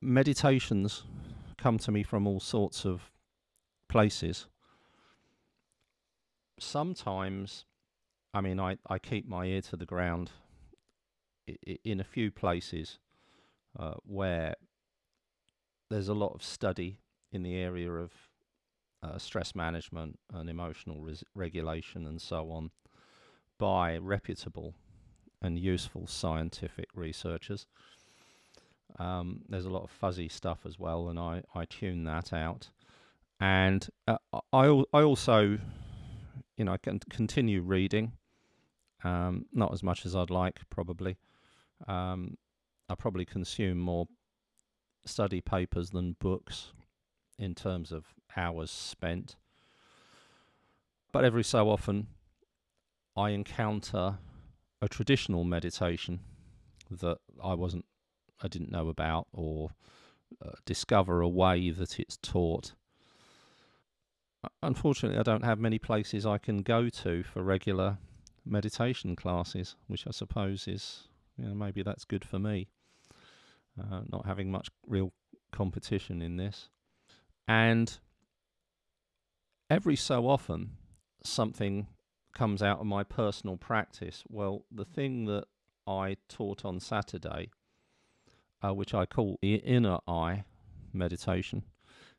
meditations come to me from all sorts of places. Sometimes, I mean, I, I keep my ear to the ground in a few places uh, where there's a lot of study in the area of uh, stress management and emotional res- regulation and so on by reputable and useful scientific researchers. Um, there's a lot of fuzzy stuff as well, and I, I tune that out. And uh, I, I also, you know, I can continue reading, um, not as much as I'd like, probably. Um, I probably consume more study papers than books in terms of hours spent. But every so often, I encounter a traditional meditation that I wasn't, I didn't know about, or uh, discover a way that it's taught. Unfortunately, I don't have many places I can go to for regular meditation classes, which I suppose is, you know, maybe that's good for me, uh, not having much real competition in this. And every so often, something comes out of my personal practice. Well, the thing that I taught on Saturday, uh, which I call the inner eye meditation,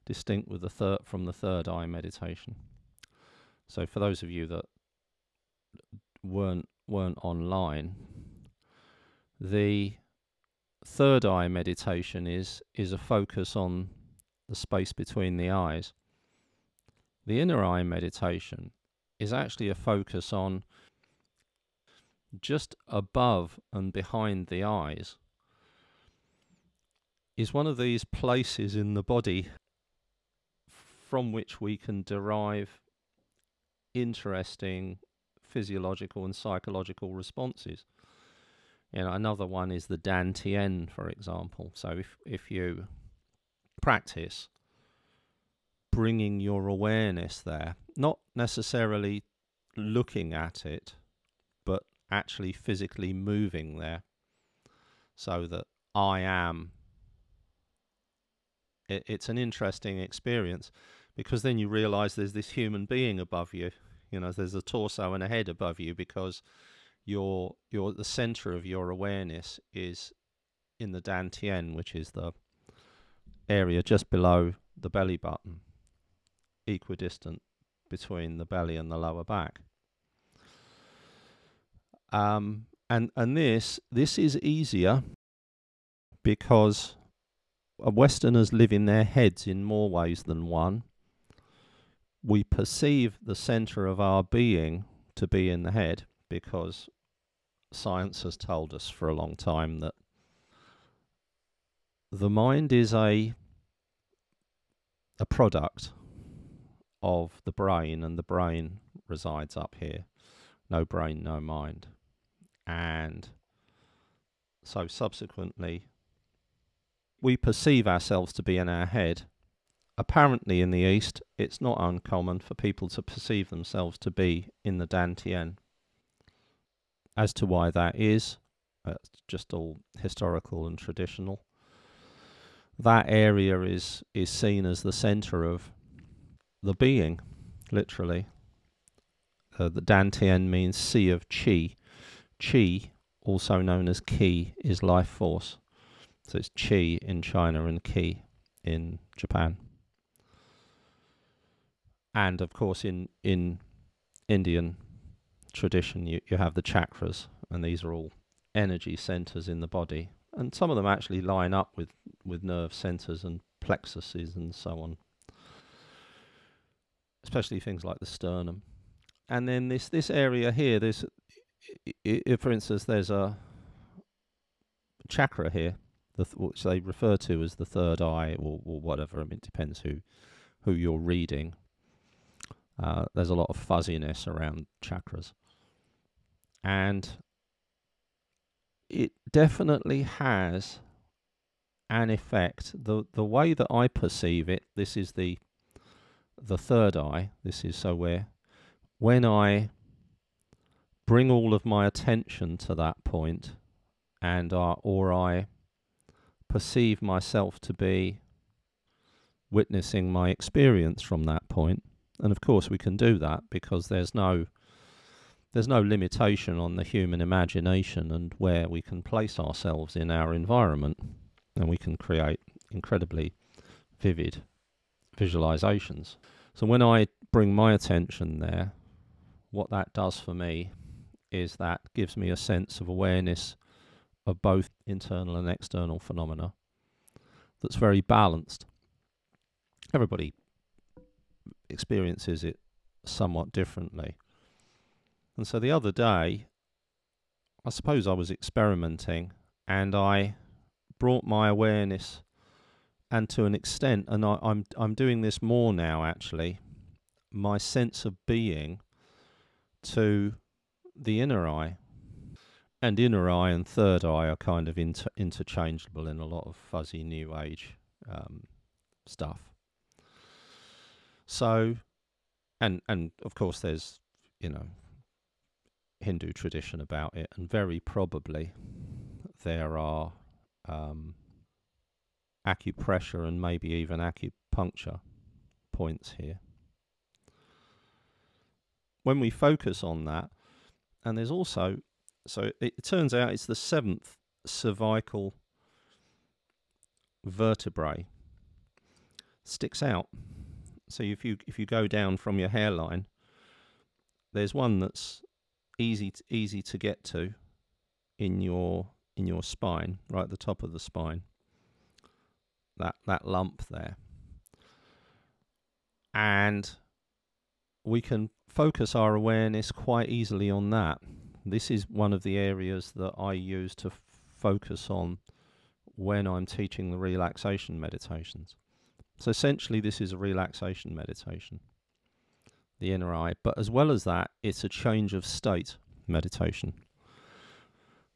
distinct with the third from the third eye meditation. So, for those of you that weren't weren't online, the third eye meditation is is a focus on the space between the eyes. The inner eye meditation is actually a focus on just above and behind the eyes is one of these places in the body from which we can derive interesting physiological and psychological responses. You know, another one is the Dantian, for example. So if if you practice bringing your awareness there, not necessarily looking at it, but actually physically moving there so that I am. It, it's an interesting experience because then you realize there's this human being above you. You know, there's a torso and a head above you because your your the center of your awareness is in the dantian, which is the area just below the belly button equidistant between the belly and the lower back. Um, and and this this is easier because Westerners live in their heads in more ways than one. We perceive the center of our being to be in the head because science has told us for a long time that the mind is a a product of the brain, and the brain resides up here. No brain, no mind. And so subsequently, we perceive ourselves to be in our head. Apparently, in the East, it's not uncommon for people to perceive themselves to be in the Dantian. As to why that is, it's just all historical and traditional. That area is, is seen as the center of the being, literally. Uh, the Dantian means sea of chi. Chi, also known as ki, is life force. So it's chi in China and ki in Japan. And of course, in in Indian tradition, you, you have the chakras, and these are all energy centers in the body. And some of them actually line up with, with nerve centers and plexuses and so on especially things like the sternum. And then this this area here, this, for instance, there's a chakra here, the th- which they refer to as the third eye or, or whatever. I mean, it depends who who you're reading. Uh, there's a lot of fuzziness around chakras, and it definitely has an effect. the The way that I perceive it, this is the the third eye, this is so where when I bring all of my attention to that point and uh, or I perceive myself to be witnessing my experience from that point. And of course, we can do that because there's no there's no limitation on the human imagination and where we can place ourselves in our environment, and we can create incredibly vivid visualizations. So when I bring my attention there, what that does for me is that gives me a sense of awareness of both internal and external phenomena that's very balanced. Everybody experiences it somewhat differently. And so the other day, I suppose I was experimenting and I brought my awareness and to an extent, and I, I'm I'm doing this more now actually, my sense of being to the inner eye. And inner eye and third eye are kind of inter- interchangeable in a lot of fuzzy new age um, stuff. So, and and of course, there's you know Hindu tradition about it, and very probably there are um, acupressure and maybe even acupuncture points here. When we focus on that, and there's also, so it, turns out it's the seventh cervical vertebrae sticks out. So if you if you go down from your hairline, there's one that's easy to, easy to get to in your in your spine, right at the top of the spine. That that lump there. And we can focus our awareness quite easily on that. This is one of the areas that I use to focus on when I'm teaching the relaxation meditations. So essentially, this is a relaxation meditation, the inner eye. But as well as that, it's a change of state meditation.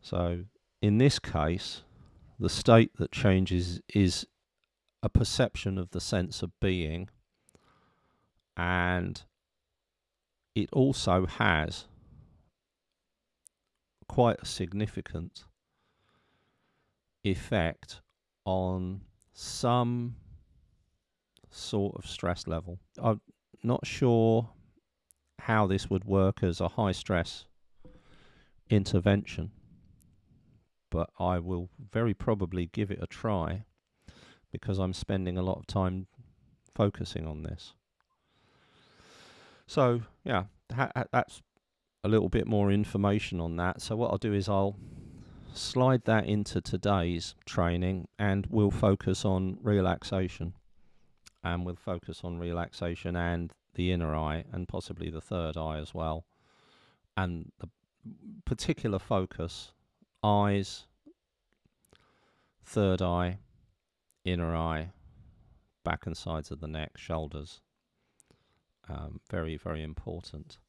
So in this case, the state that changes is a perception of the sense of being and it also has quite a significant effect on some sort of stress level. I'm not sure how this would work as a high stress intervention, but I will very probably give it a try because I'm spending a lot of time focusing on this. So yeah, ha- ha- that's a little bit more information on that. So what I'll do is I'll slide that into today's training, and we'll focus on relaxation, and we'll focus on relaxation and the inner eye, and possibly the third eye as well, and the particular focus eyes, third eye, inner eye, back and sides of the neck, shoulders, um, very, very important.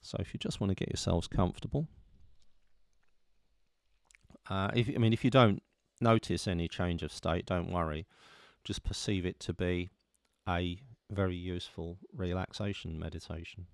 So if you just want to get yourselves comfortable, uh, if I mean if you don't notice any change of state, don't worry. Just perceive it to be a very useful relaxation meditation.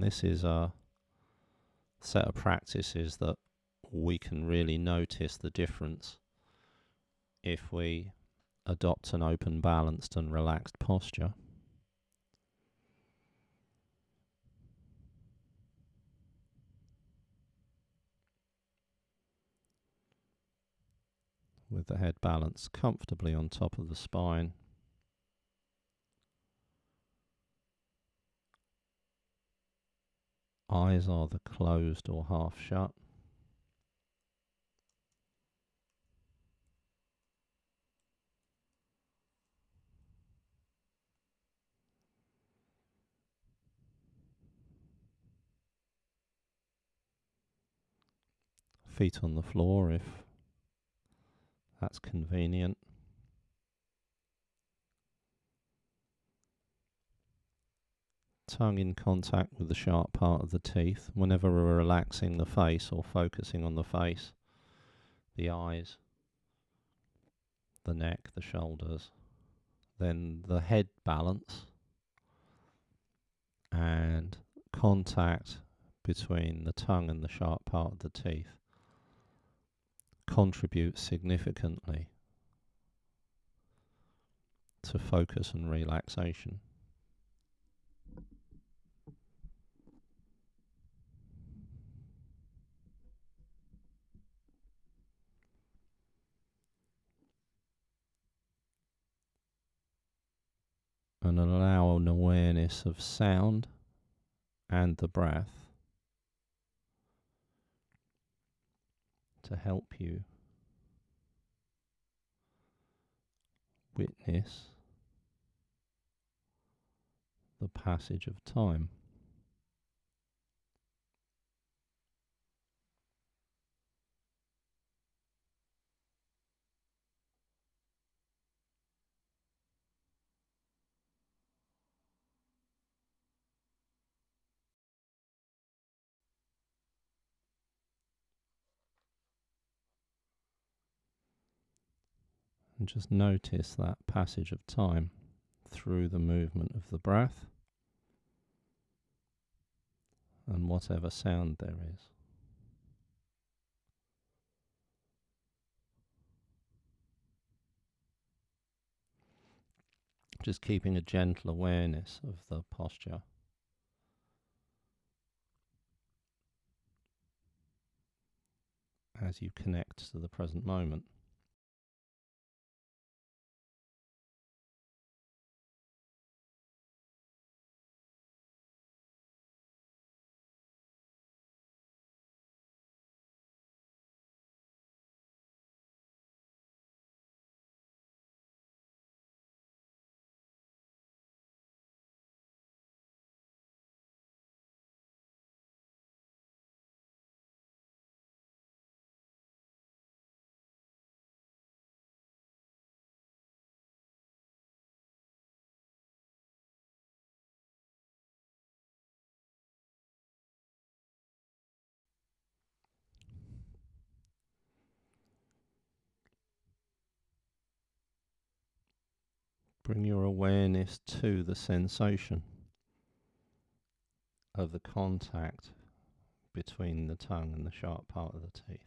And this is a set of practices that we can really notice the difference if we adopt an open, balanced, and relaxed posture. With the head balanced comfortably on top of the spine. eyes either closed or half shut. Feet on the floor if that's convenient. Tongue in contact with the sharp part of the teeth whenever we're relaxing the face or focusing on the face, the eyes, the neck, the shoulders, then the head balance and contact between the tongue and the sharp part of the teeth contributes significantly to focus and relaxation. And allow an awareness of sound and the breath to help you witness the passage of time. Just notice that passage of time through the movement of the breath and whatever sound there is. Just keeping a gentle awareness of the posture. As you connect to the present moment. Bring your awareness to the sensation of the contact between the tongue and the sharp part of the teeth.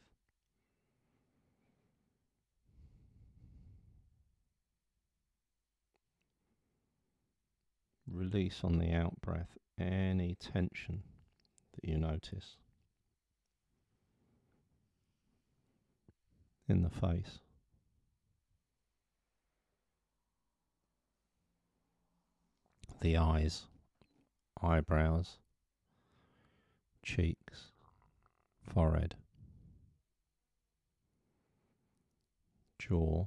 Release on the out breath any tension that you notice in the face. The eyes, eyebrows, cheeks, forehead, jaw.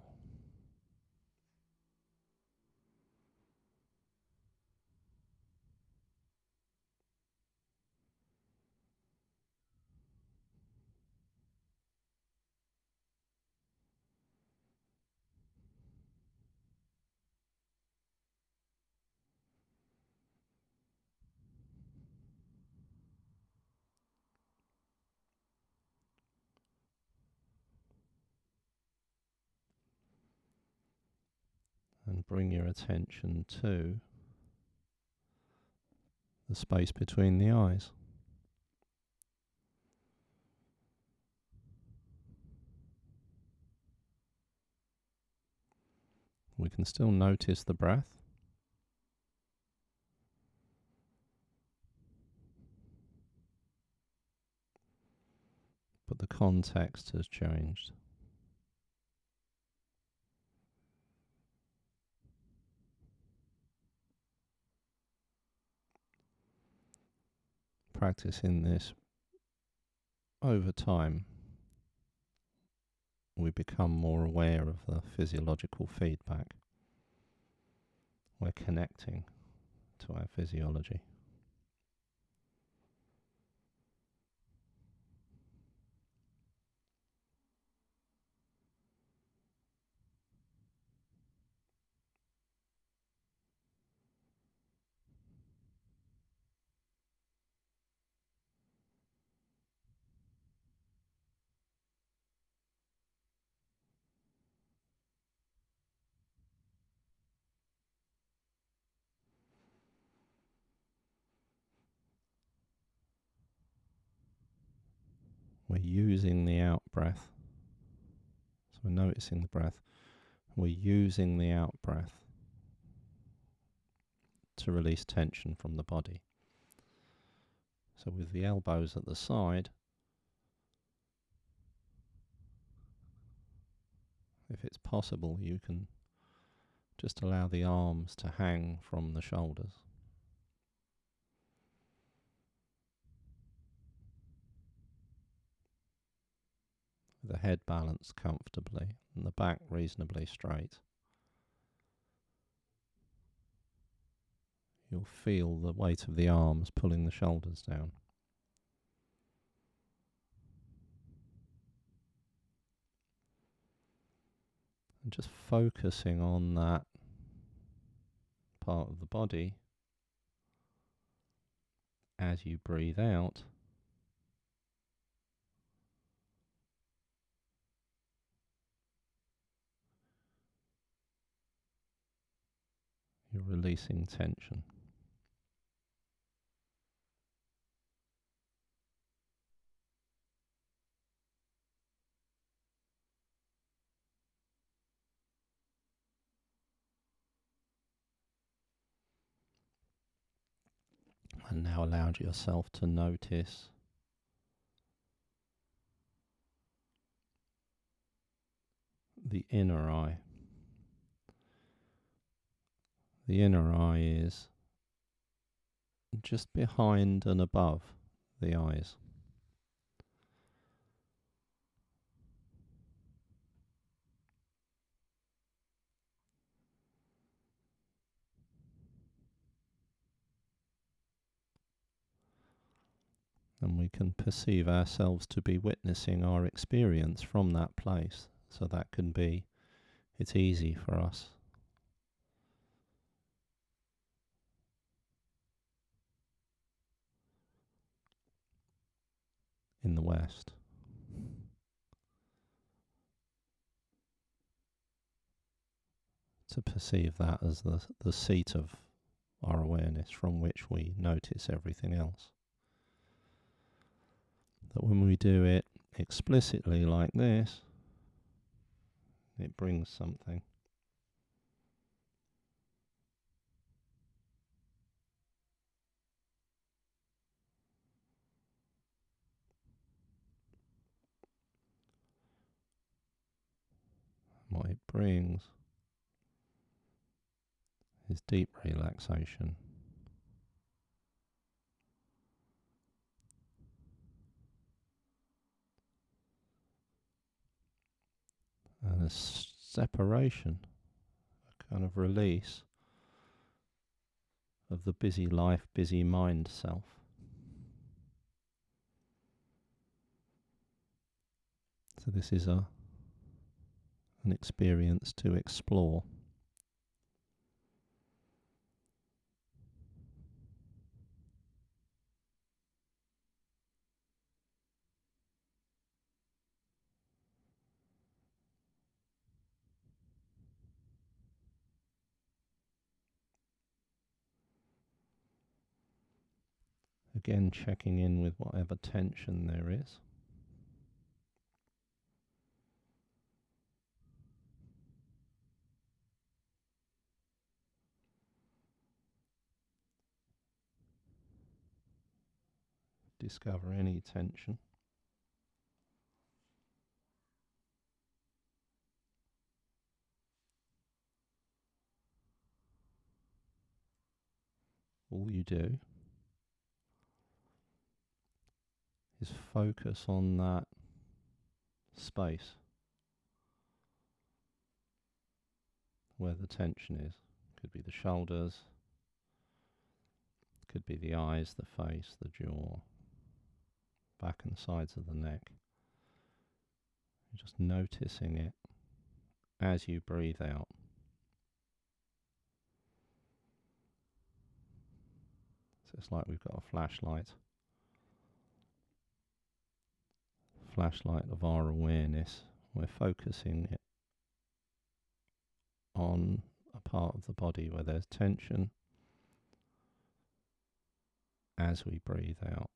And bring your attention to the space between the eyes. We can still notice the breath. But the context has changed. Practicing this over time, we become more aware of the physiological feedback. We're connecting to our physiology. We're using the out breath. So we're noticing the breath. We're using the out breath to release tension from the body. So with the elbows at the side, if it's possible, you can just allow the arms to hang from the shoulders. The head balanced comfortably and the back reasonably straight. You'll feel the weight of the arms pulling the shoulders down. And just focusing on that part of the body as you breathe out. You're releasing tension. and now allow yourself to notice the inner eye. The inner eye is just behind and above the eyes. and we can perceive ourselves to be witnessing our experience from that place. So that can be, it's easy for us. In the West. To perceive that as the, the seat of our awareness from which we notice everything else that when we do it explicitly like this, it brings something. What it brings is deep relaxation. and a separation, a kind of release of the busy life, busy mind self. So this is a an experience to explore. Again, checking in with whatever tension there is. Discover any tension. All you do is focus on that space where the tension is. Could be the shoulders, could be the eyes, the face, the jaw, back and sides of the neck. Just noticing it as you breathe out. So it's like we've got a flashlight flashlight of our awareness, we're focusing it on a part of the body where there's tension as we breathe out.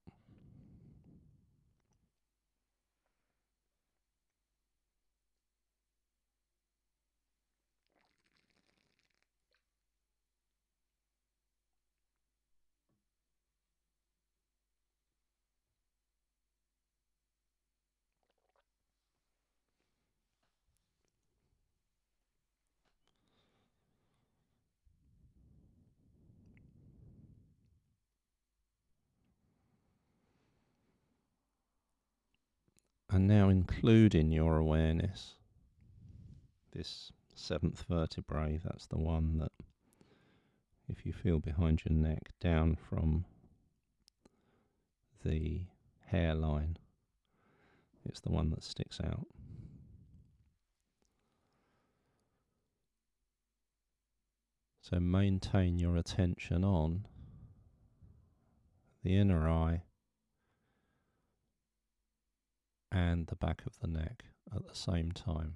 And now include in your awareness this seventh vertebrae, that's the one that, if you feel behind your neck, down from the hairline, it's the one that sticks out. So maintain your attention on the inner eye and the back of the neck at the same time.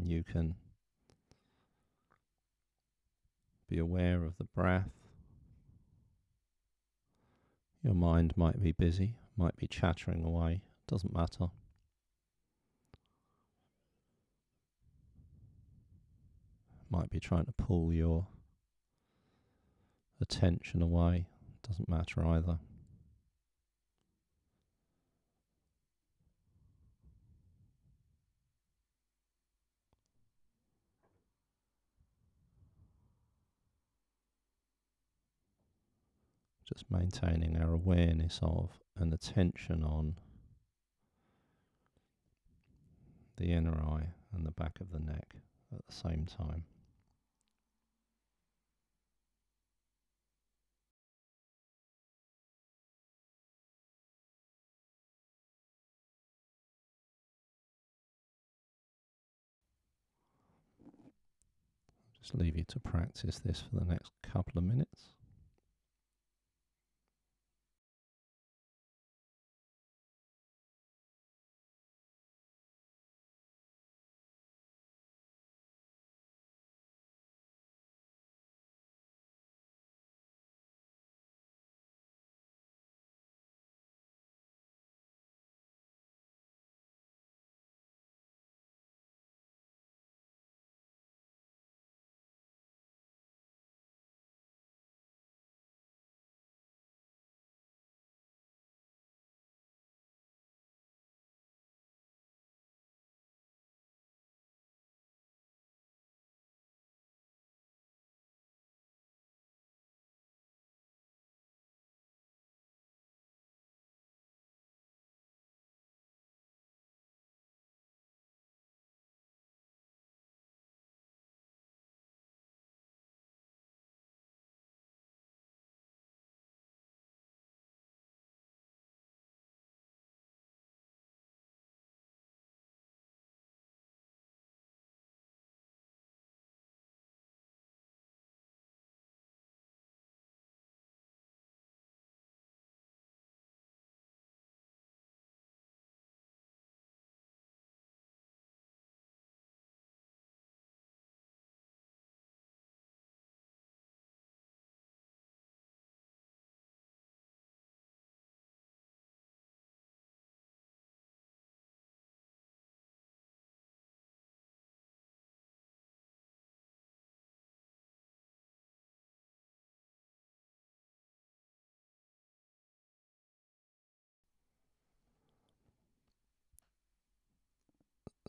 and you can be aware of the breath. Your mind might be busy, might be chattering away, doesn't matter. Might be trying to pull your attention away, doesn't matter either. Just maintaining our awareness of and attention on the inner eye and the back of the neck at the same time. Just leave you to practice this for the next couple of minutes.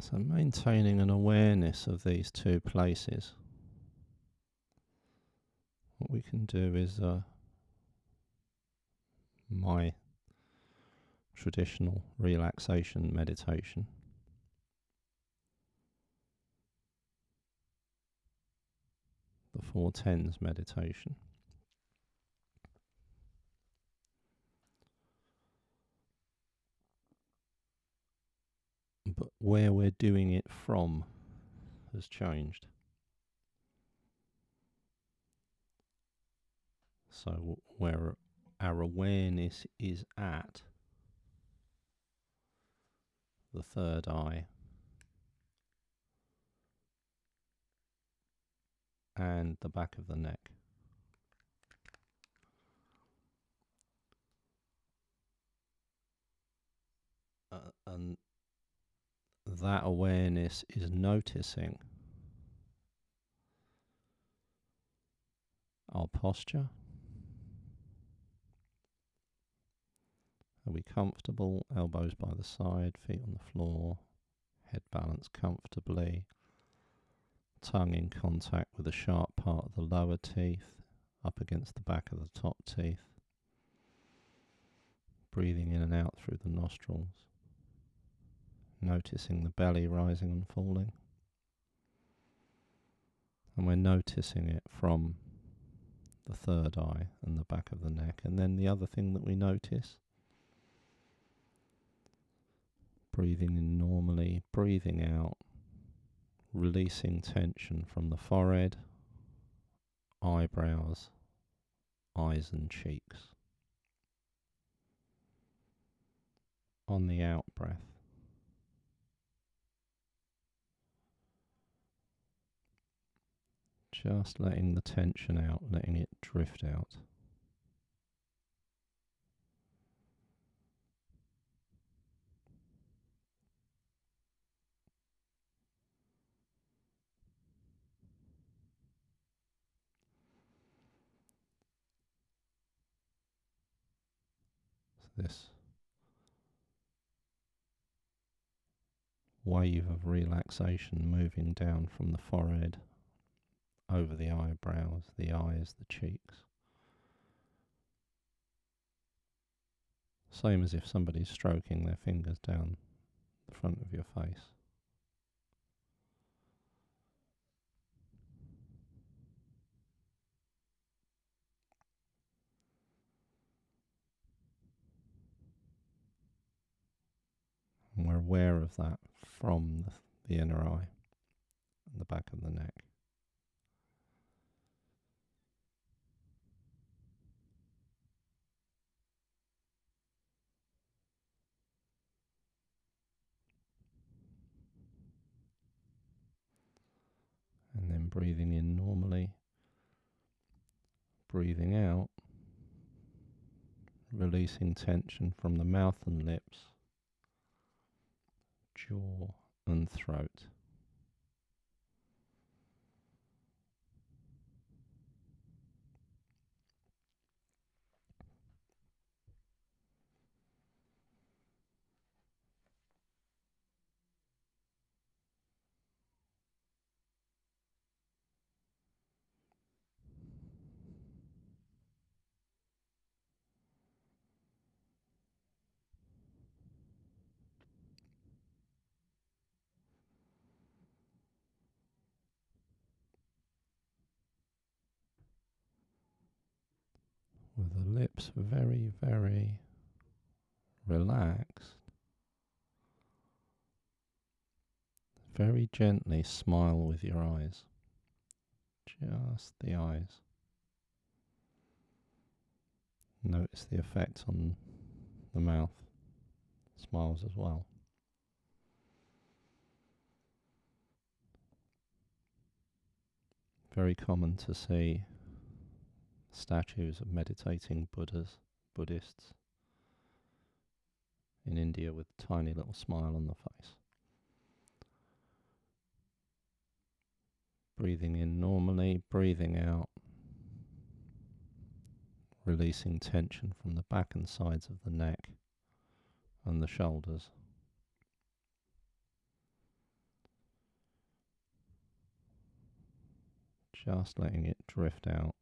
So maintaining an awareness of these two places. What we can do is uh, my traditional relaxation meditation. The four tens meditation. but where we're doing it from has changed. So, where our awareness is at the third eye and the back of the neck. Uh, and that awareness is noticing. Our posture, Are we comfortable? Elbows by the side, feet on the floor, head balanced comfortably, tongue in contact with the sharp part of the lower teeth, up against the back of the top teeth. Breathing in and out through the nostrils, noticing the belly rising and falling. And we're noticing it from the third eye and the back of the neck. And then the other thing that we notice breathing in normally, breathing out, releasing tension from the forehead, eyebrows, eyes, and cheeks. On the out breath, just letting the tension out, letting it drift out. this wave of relaxation moving down from the forehead over the eyebrows, the eyes, the cheeks. Same as if somebody's stroking their fingers down the front of your face. And we're aware of that from the, inner eye and the back of the neck. Breathing in normally, breathing out, releasing tension from the mouth and lips. Jaw and throat. Lips very, very relaxed. Very gently smile with your eyes, just the eyes. Notice the effect on the mouth, smiles as well. Very common to see statues of meditating Buddhas, Buddhists in India with a tiny little smile on the face. Breathing in normally, breathing out, releasing tension from the back and sides of the neck and the shoulders. Just letting it drift out.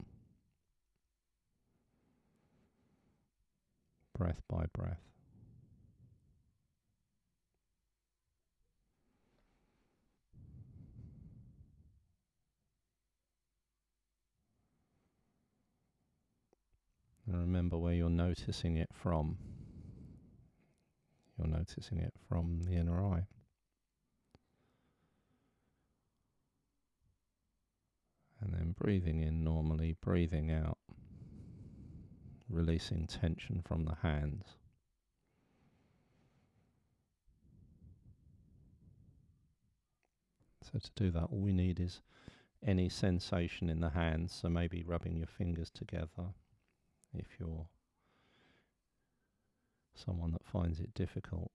Breath by breath. And remember where you're noticing it from. You're noticing it from the inner eye. And then breathing in normally, breathing out releasing tension from the hands. So to do that, all we need is any sensation in the hands. So maybe rubbing your fingers together if you're someone that finds it difficult.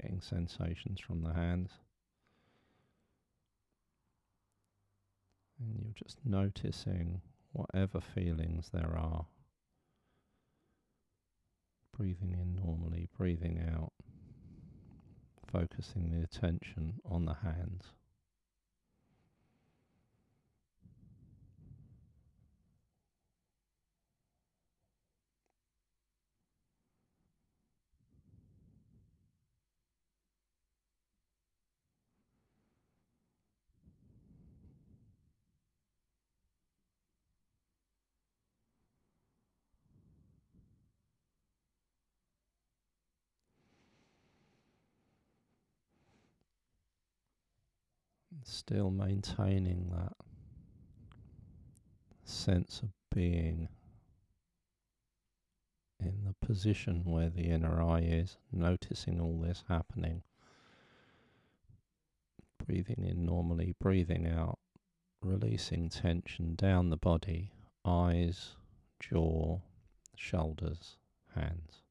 Getting sensations from the hands. And you're just noticing whatever feelings there are breathing in normally, breathing out, focusing the attention on the hands. Still maintaining that sense of being in the position where the inner eye is, noticing all this happening. Breathing in normally, breathing out, releasing tension down the body, eyes, jaw, shoulders, hands.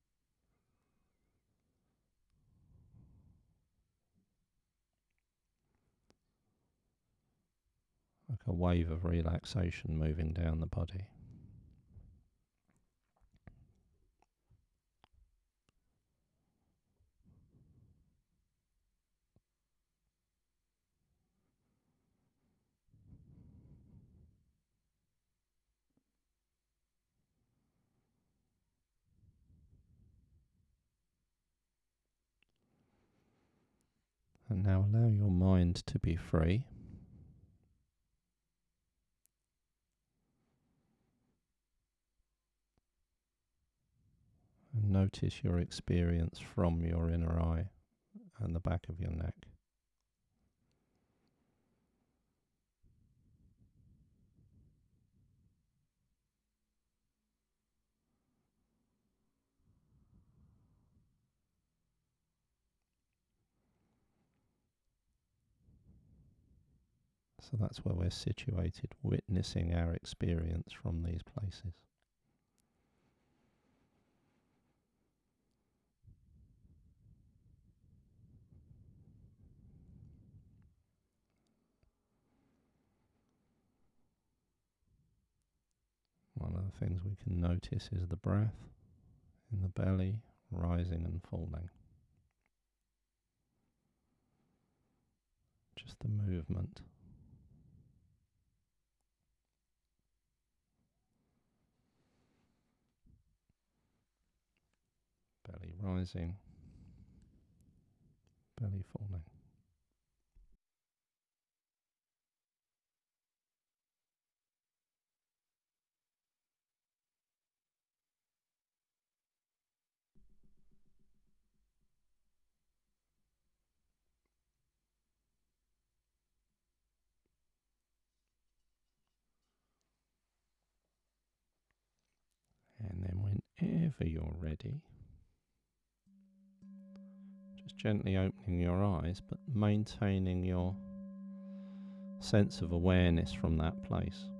Like a wave of relaxation moving down the body. And now allow your mind to be free. Notice your experience from your inner eye and the back of your neck. So that's where we're situated, witnessing our experience from these places. One the things we can notice is the breath in the belly rising and falling. Just the movement. Belly rising, belly falling. Whenever you're ready, just gently opening your eyes but maintaining your sense of awareness from that place.